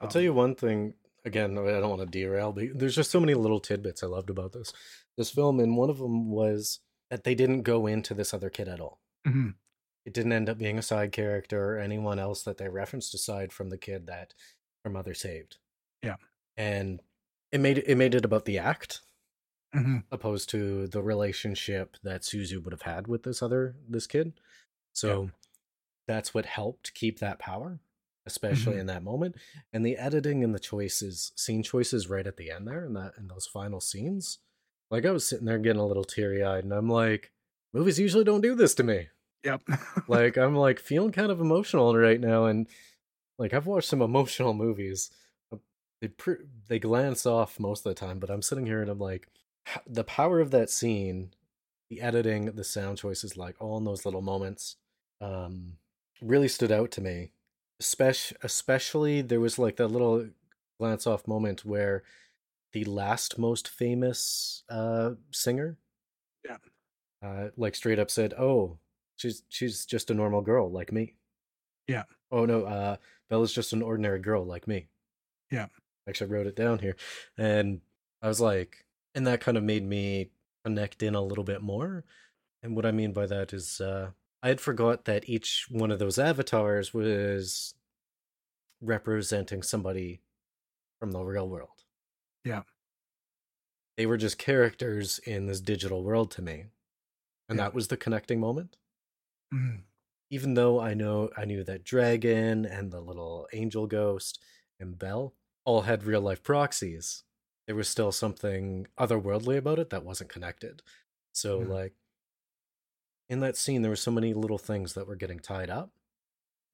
I'll tell Um, you one thing. Again, I don't want to derail, but there's just so many little tidbits I loved about this this film, and one of them was that they didn't go into this other kid at all. Mhm. It didn't end up being a side character or anyone else that they referenced aside from the kid that her mother saved. Yeah. and it made it made it about the act Mhm. opposed to the relationship that Suzu would have had with this other this kid. So that's what helped keep that power, especially Mhm. in that moment. And the editing and the choices, scene choices right at the end there in that in those final scenes. Like I was sitting there getting a little teary eyed and I'm like, movies usually don't do this to me. Yep. Like I'm like feeling kind of emotional right now and like I've watched some emotional movies. uh, They pr- they glance off most of the time, but I'm sitting here and I'm like the power of that scene, the editing, the sound choices like all in those little moments um really stood out to me. Especially especially there was like that little glance off moment where the last most famous uh, singer, Yeah. uh, like straight up said, "Oh, she's she's just a normal girl like me." Yeah. Oh no, uh, Belle's just an ordinary girl like me. Yeah. Actually, I wrote it down here, and I was like, and that kind of made me connect in a little bit more. And what I mean by that is, uh, I had forgot that each one of those avatars was representing somebody from the real world. Yeah. They were just characters in this digital world to me. And Yeah. that was the connecting moment. Mm, Even though I know I knew that Dragon and the little angel ghost and Belle all had real life proxies, there was still something otherworldly about it that wasn't connected. So Mhm. like in that scene there were so many little things that were getting tied up.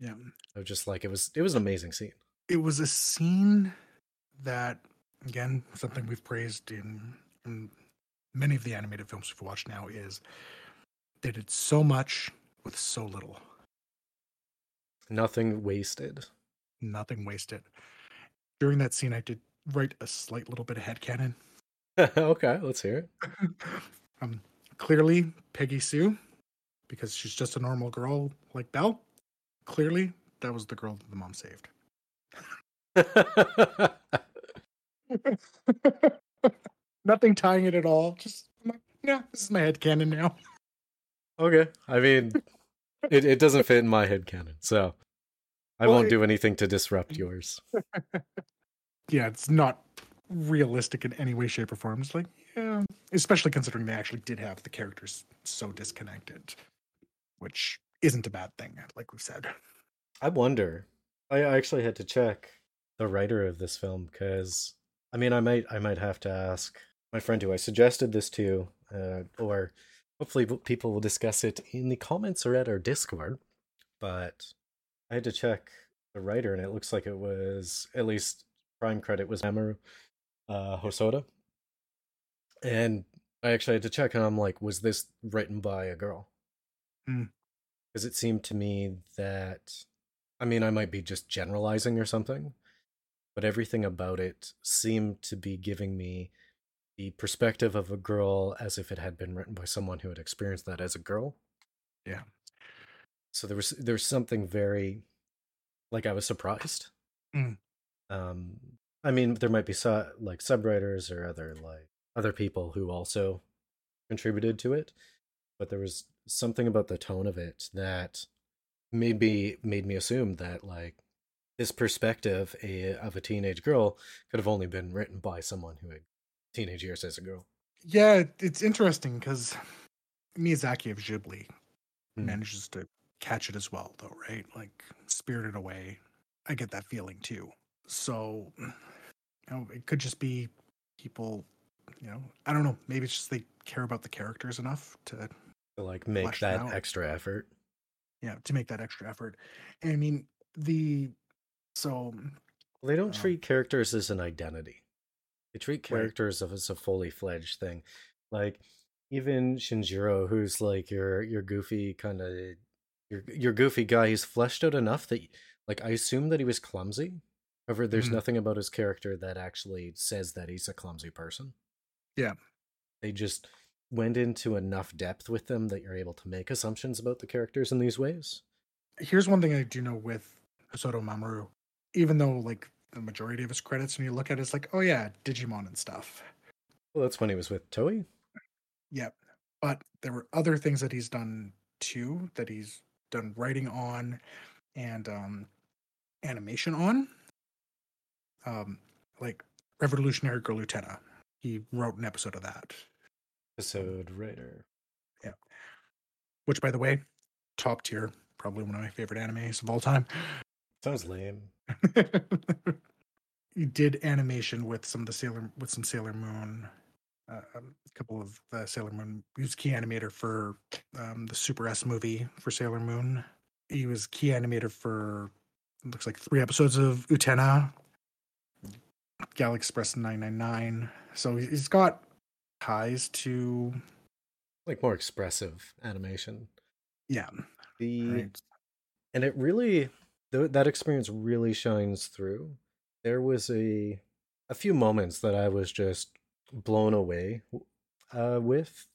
yeah. I was just like it was it was an amazing scene. It was a scene that, again, something we've praised in, in many of the animated films we've watched now is they did so much with so little. Nothing wasted. Nothing wasted. During that scene, I did write a slight little bit of head headcanon. okay, let's hear it. um, clearly, Peggy Sue, because she's just a normal girl like Belle, clearly, that was the girl that the mom saved. Nothing tying it at all. Just, I'm like, yeah, this is my head headcanon now. Okay. I mean it, it doesn't fit in my head canon, so I Well, won't do anything to disrupt yours. Yeah, it's not realistic in any way, shape, or form. It's like, yeah, especially considering they actually did have the characters so disconnected, which isn't a bad thing, like we've said. I wonder. I I actually had to check the writer of this film because I mean I might I might have to ask my friend who I suggested this to, uh, or hopefully people will discuss it in the comments or at our Discord. But I had to check the writer, and it looks like it was at least prime credit was Mamoru uh, Hosoda, and I actually had to check, and I'm like, was this written by a girl? Hmm. Because it seemed to me that I mean, I might be just generalizing or something, but everything about it seemed to be giving me the perspective of a girl as if it had been written by someone who had experienced that as a girl. Yeah. So there was there's something very like I was surprised. Mm. Um I mean there might be su- like subwriters or other like other people who also contributed to it, but there was something about the tone of it that made me made me assume that like this perspective a, of a teenage girl could have only been written by someone who had teenage years as a girl. Yeah, it's interesting because Miyazaki of Ghibli Hmm. manages to catch it as well, though, right? Like Spirited Away, I get that feeling too. So, you know, it could just be people, you know, I don't know. Maybe it's just they care about the characters enough to, To like make that extra effort. yeah, to make that extra effort. And I mean, the so Well, they don't Um, treat characters as an identity. They treat Right. characters as a fully fledged thing. Like even Shinjiro, who's like your your goofy kind of your your goofy guy, he's fleshed out enough that like I assume that he was clumsy. However, there's Mhm. nothing about his character that actually says that he's a clumsy person. Yeah. They just went into enough depth with them that you're able to make assumptions about the characters in these ways. here's one thing I do know with Hosoda Mamoru. Even though like the majority of his credits, when you look at it, it's like, oh yeah, Digimon and stuff. Well, that's when he was with Toei. Yep. But there were other things that he's done too, that he's done writing on and um animation on. Um like Revolutionary Girl Utena. He wrote an episode of that. Episode writer. Yeah. Which by the way, top tier, probably one of my favorite animes of all time. Sounds lame. he did animation with some of the Sailor with some Sailor Moon, uh, um, a couple of the Sailor Moon. He was key animator for um, the SuperS movie for Sailor Moon. He was key animator for it looks like three episodes of Utena, Galaxy Express nine nine nine. So he- he's got ties to Like more expressive animation. yeah. The Right. and it really th- that experience really shines through there was a a few moments that I was just blown away uh, with,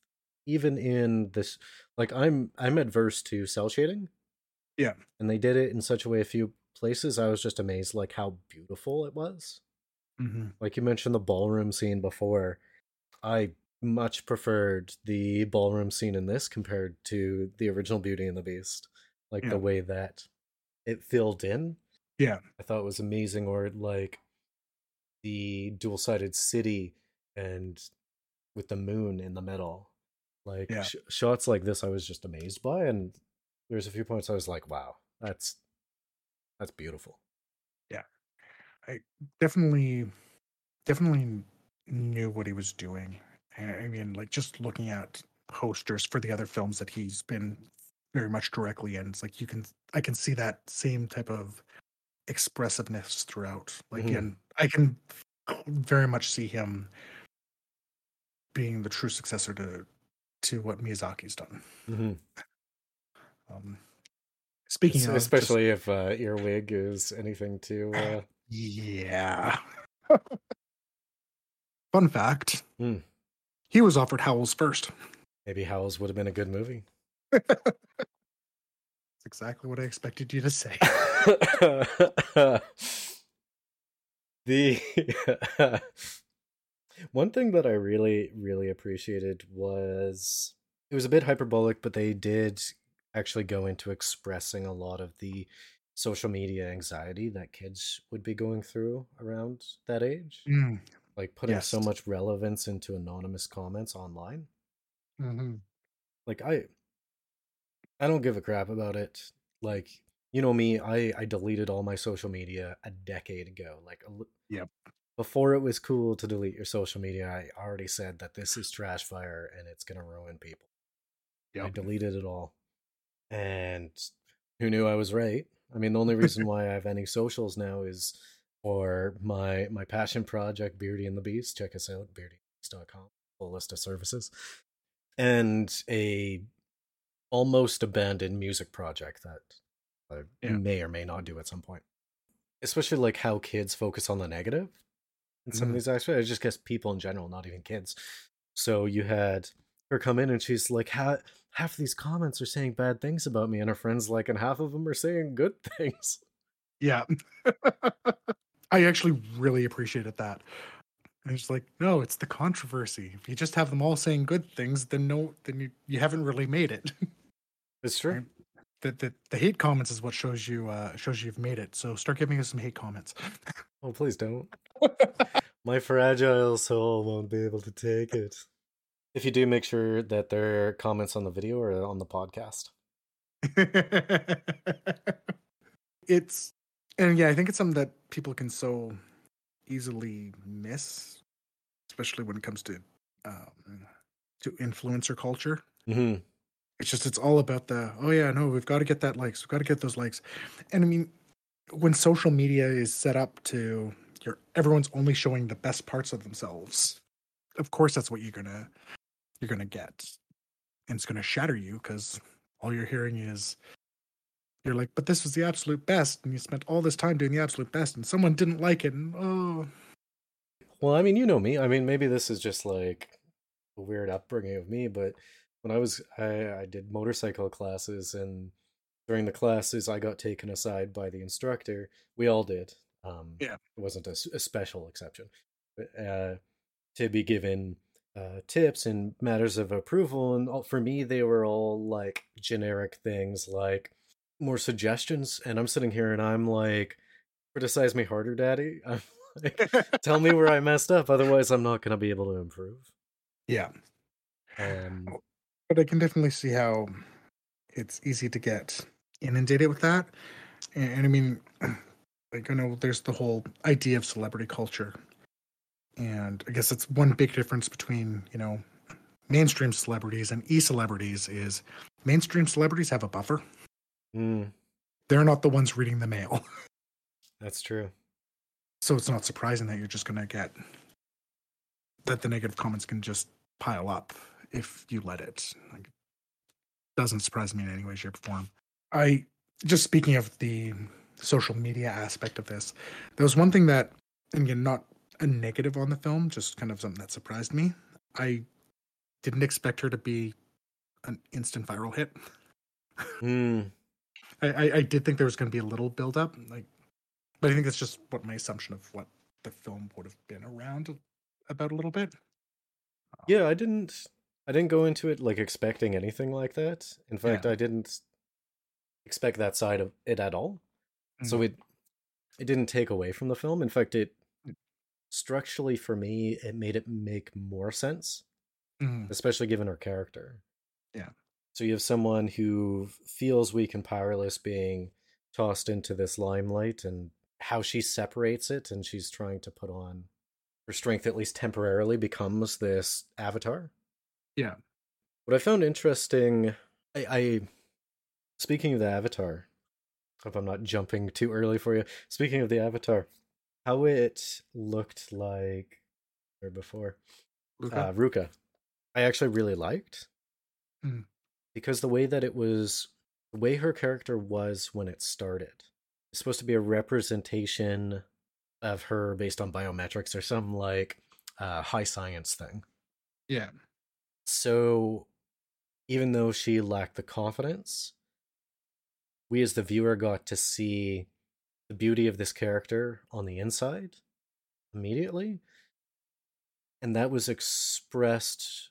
even in this. Like I'm I'm adverse to cel shading. Yeah. and they did it in such a way. A few places I was just amazed, like how beautiful it was. hmm Like you mentioned the ballroom scene before, I much preferred the ballroom scene in this compared to the original Beauty and the Beast. Like Yeah. the way that it filled in. Yeah. I thought it was amazing. Or like the dual sided city and with the moon in the middle. Like Yeah. sh- shots like this, I was just amazed by. And there's a few points I was like, wow, that's that's beautiful. Yeah. I definitely definitely knew what he was doing I mean like just looking at posters for the other films that he's been very much directly and it's like you can i can see that same type of expressiveness throughout like Mhm. and i can very much see him being the true successor to to what miyazaki's done Mm-hmm. um speaking of just- especially if uh, earwig is anything to uh, Yeah. Fun fact. Hmm. He was offered Howl's first. maybe Howl's would have been a good movie That's exactly what I expected you to say. the one thing that I really, really appreciated was it was a bit hyperbolic, but they did actually go into expressing a lot of the social media anxiety that kids would be going through around that age. Mm, Like putting so much relevance into anonymous comments online. mhm. like i i don't give a crap about it like you know me i i deleted all my social media a decade ago like Yep. before it was cool to delete your social media i already said that this is trash fire and it's going to ruin people. I deleted it all and who knew i was right? I mean the only reason why i have any socials now is for my my passion project beardy and the beast. Check us out beardybeast.com full list of services and a almost abandoned music project that I Yeah. may or may not do at some point. Especially like how kids focus on the negative in some Mhm. of these actually. I just guess people in general, not even kids. So you had her come in and she's like, "Ha- half of these comments are saying bad things about me, and her friends like, and half of them are saying good things. Yeah. I actually really appreciated that. And it's like, no, it's the controversy. If you just have them all saying good things, then no, then you, you haven't really made it. It's true. Right. the, the the hate comments is what shows you uh shows you've made it. So start giving us some hate comments. Oh, please don't. My fragile soul won't be able to take it. If you do, make sure that there are comments on the video or on the podcast. it's and yeah, I think it's something that people can so easily miss, especially when it comes to um, to influencer culture. hmm It's just it's all about the oh yeah no we've got to get that likes we've got to get those likes, and I mean when social media is set up to your everyone's only showing the best parts of themselves, of course that's what you're gonna you're gonna get, and it's gonna shatter you because all you're hearing is you're like but this was the absolute best and you spent all this time doing the absolute best and someone didn't like it and oh Well, I mean, you know me. I mean, maybe this is just like a weird upbringing of me, but when I was, I, I did motorcycle classes, and during the classes, I got taken aside by the instructor. We all did. Um, Yeah. It wasn't a special exception. But, uh, to be given uh, tips and matters of approval. And all, for me, they were all like generic things, like more suggestions. And I'm sitting here and I'm like, criticize me harder, daddy. I'm like, tell me where I messed up. Otherwise, I'm not going to be able to improve. yeah Um, but I can definitely see how it's easy to get inundated with that. And, and I mean, like I know there's the whole idea of celebrity culture, and I guess that's one big difference between you know mainstream celebrities and e-celebrities is mainstream celebrities have a buffer. mm, They're not the ones reading the mail, that's true. so it's not surprising that you're just going to get that the negative comments can just pile up if you let it. Like, doesn't surprise me in any way, shape, or form. I just speaking of the social media aspect of this. There was one thing that, and again, not a negative on the film, just kind of something that surprised me. I didn't expect her to be an instant viral hit. Hmm. I, I, I did think there was going to be a little build up, like, but I think that's just what my assumption of what the film would have been around about a little bit. Yeah, I didn't. I didn't go into it like expecting anything like that. In fact, I didn't expect that side of it at all. So Mhm. it it didn't take away from the film. In fact, it Mm. structurally for me it made it make more sense, Mhm. especially given her character. Yeah. So you have someone who feels weak and powerless being tossed into this limelight and how she separates it and she's trying to put on her strength at least temporarily becomes this avatar. Yeah. What I found interesting, I, I speaking of the avatar, hope I'm not jumping too early for you. Speaking of the avatar, how it looked like or before Luca? uh, Ruka, I actually really liked Mm. because the way that it was, the way her character was when it started, it's supposed to be a representation of her based on biometrics or some like uh, high science thing. yeah. So, even though she lacked the confidence, we as the viewer got to see the beauty of this character on the inside immediately. And that was expressed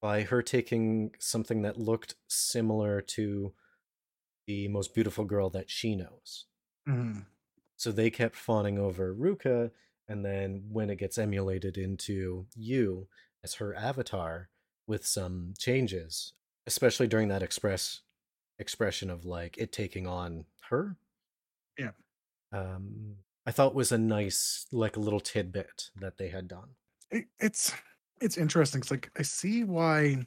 by her taking something that looked similar to the most beautiful girl that she knows. Mhm. So they kept fawning over Ruka, and then when it gets emulated into you as her avatar with some changes, especially during that express expression of like it taking on her. Yeah. Um I thought was a nice like a little tidbit that they had done. It, it's it's interesting. It's like I see why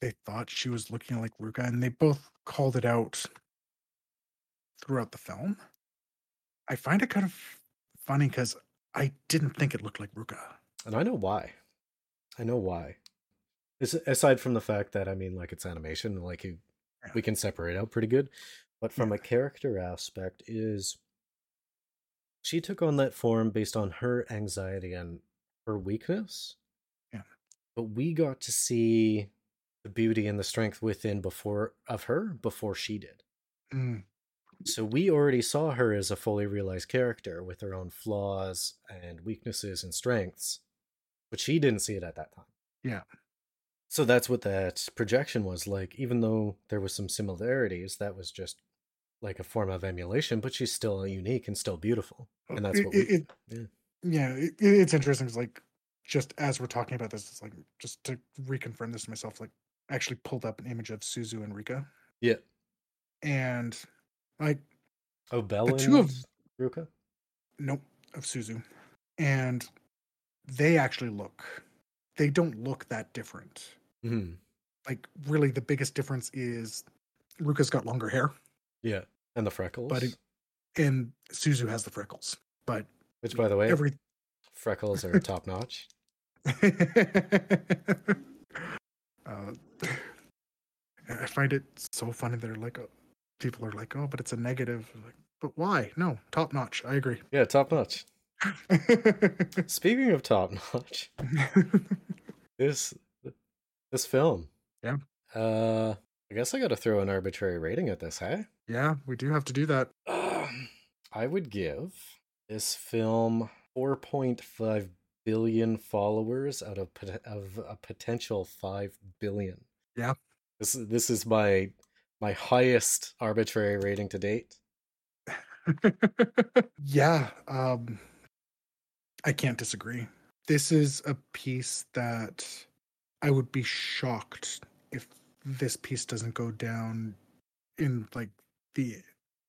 they thought she was looking like Ruka, and they both called it out throughout the film. I find it kind of funny because I didn't think it looked like Ruka. And I know why. I know why. Aside from the fact that I mean, like it's animation, like you, we can separate out pretty good. But from Yeah. a character aspect, is she took on that form based on her anxiety and her weakness. Yeah. But we got to see the beauty and the strength within before of her before she did. Mm, So we already saw her as a fully realized character with her own flaws and weaknesses and strengths, but she didn't see it at that time. Yeah. So that's what that projection was like. Even though there was some similarities, that was just like a form of emulation, but she's still unique and still beautiful. Uh, and that's it- what we, it- it- yeah. yeah, it, it's interesting. It's like just as we're talking about this, it's like just to reconfirm this to myself. Like, I actually pulled up an image of Suzu and Rika, yeah. and like Oh, Belle The two of- Ruka. nope of Suzu, and they actually look. They don't look that different. hmm Like, really, the biggest difference is Ruka's got longer hair, Yeah, and the freckles. But it- and Suzu has the freckles. But Which, by the way, every freckles are top notch. uh, I find it so funny. That they're like, uh, people are like, oh, but it's a negative. Like, but why? No, top notch. I agree. Yeah, top notch. Speaking of top notch, this this film. Yeah. Uh, I guess I got to throw an arbitrary rating at this, hey? yeah, we do have to do that. Um, I would give this film 4.5 billion followers out of of a potential 5 billion. Yeah. This is this is my my highest arbitrary rating to date. yeah, um, I can't disagree. This is a piece that I would be shocked if this piece doesn't go down in like the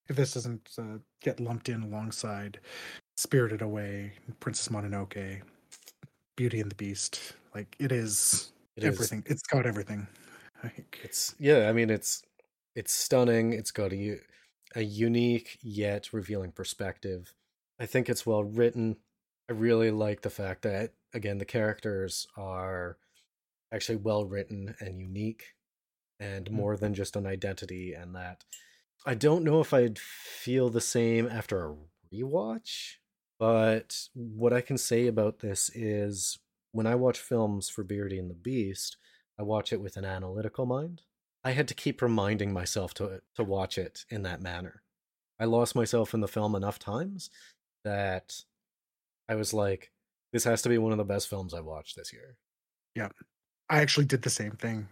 if this doesn't uh, get lumped in alongside Spirited Away, Princess Mononoke, Beauty and the Beast. Like it is It is- everything. It's got everything. It's yeah, I mean it's it's stunning. It's got a unique yet revealing perspective. I think it's well written. I really like the fact that again the characters are actually well written and unique and Mm. more than just an identity and that I don't know if I'd feel the same after a rewatch, but what I can say about this is when I watch films for Beardy and the Beast, I watch it with an analytical mind. I had to keep reminding myself to to watch it in that manner. I lost myself in the film enough times that I was like, this has to be one of the best films I've watched this year. Yeah. I actually did the same thing.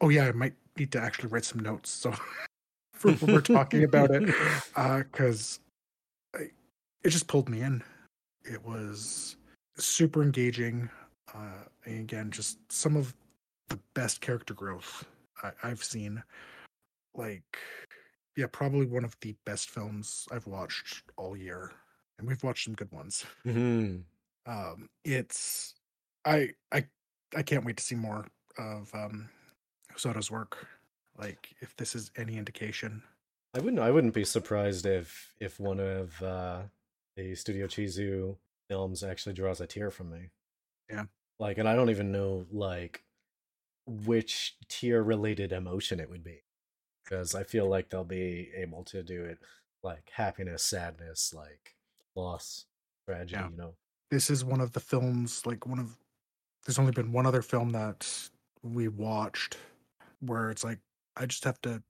Oh yeah, I might need to actually write some notes so for when we're talking about it. Uh cuz it just pulled me in. It was super engaging. Uh and again, just some of the best character growth I, I've seen. Like yeah, probably one of the best films I've watched all year. And we've watched some good ones. hmm Um, it's I I I can't wait to see more of um Soda's work. Like if this is any indication. I wouldn't I wouldn't be surprised if if one of uh the Studio Chizu films actually draws a tear from me. Yeah. Like and I don't even know like which tear related emotion it would be. Because I feel like they'll be able to do it like happiness, sadness, like loss, tragedy, Yeah. you know. This is one of the films like one of there's only been one other film that we watched where it's like I just have to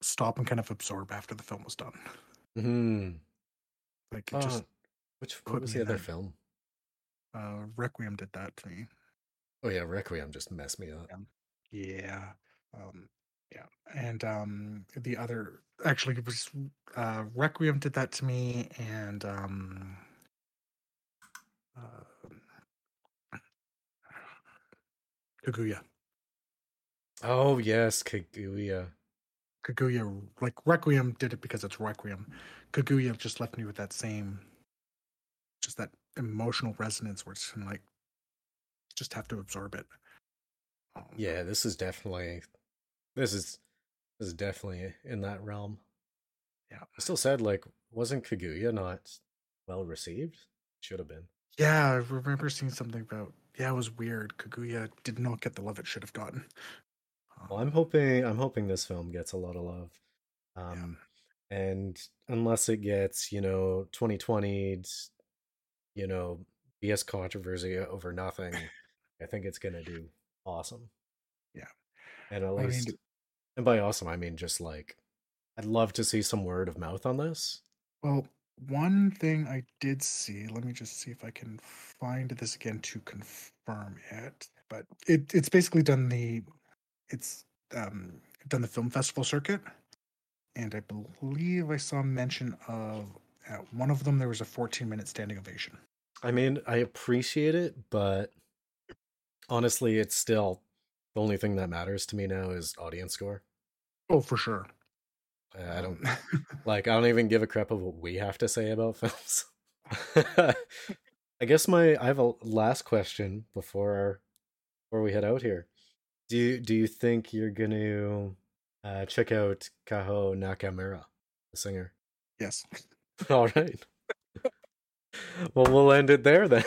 stop and kind of absorb after the film was done. Hmm. Like it just Uh, which what was the other film? uh Requiem did that to me. Oh yeah, Requiem just messed me up. Yeah. Um yeah. And um the other actually it was uh Requiem did that to me and um uh, Kaguya. Oh yes, Kaguya. Kaguya like Requiem did it because it's Requiem. Kaguya just left me with that same just that emotional resonance where it's like just have to absorb it. Um, Yeah, this is definitely this is this is definitely in that realm. Yeah. I still said like wasn't Kaguya not well received? Should have been. Yeah, I remember seeing something about. Yeah, it was weird. Kaguya did not get the love it should have gotten. Well, I'm hoping I'm hoping this film gets a lot of love. Um and unless it gets, you know, 2020'd, you know, BS controversy over nothing, I think it's going to do awesome. Yeah. And at I mean- least and by awesome I mean just like I'd love to see some word of mouth on this. Well, one thing I did see. Let me just see if I can find this again to confirm it. But it it's basically done the. It's um done the film festival circuit, and I believe I saw mention of at one of them there was a 14 minute standing ovation. I mean, I appreciate it, but honestly, it's still the only thing that matters to me now is audience score. Oh, for sure. I don't Um, like. I don't even give a crap of what we have to say about films. I guess my I have a last question before our, before we head out here. Do you do you think you're gonna uh, check out Kaho Nakamura, the singer? yes. All right. well, we'll end it there then.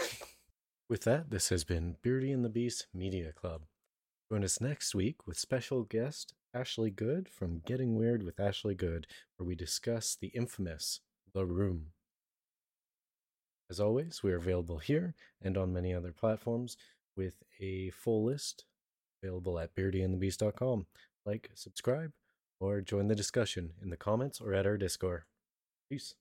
With that, this has been Beardy and the Beast Media Club. Join us next week with special guest Ashley Good from Getting Weird with Ashley Good, where we discuss the infamous The Room. As always, we are available here and on many other platforms with a full list available at beardyandthebeast.com. Like, subscribe, or join the discussion in the comments or at our Discord. Peace.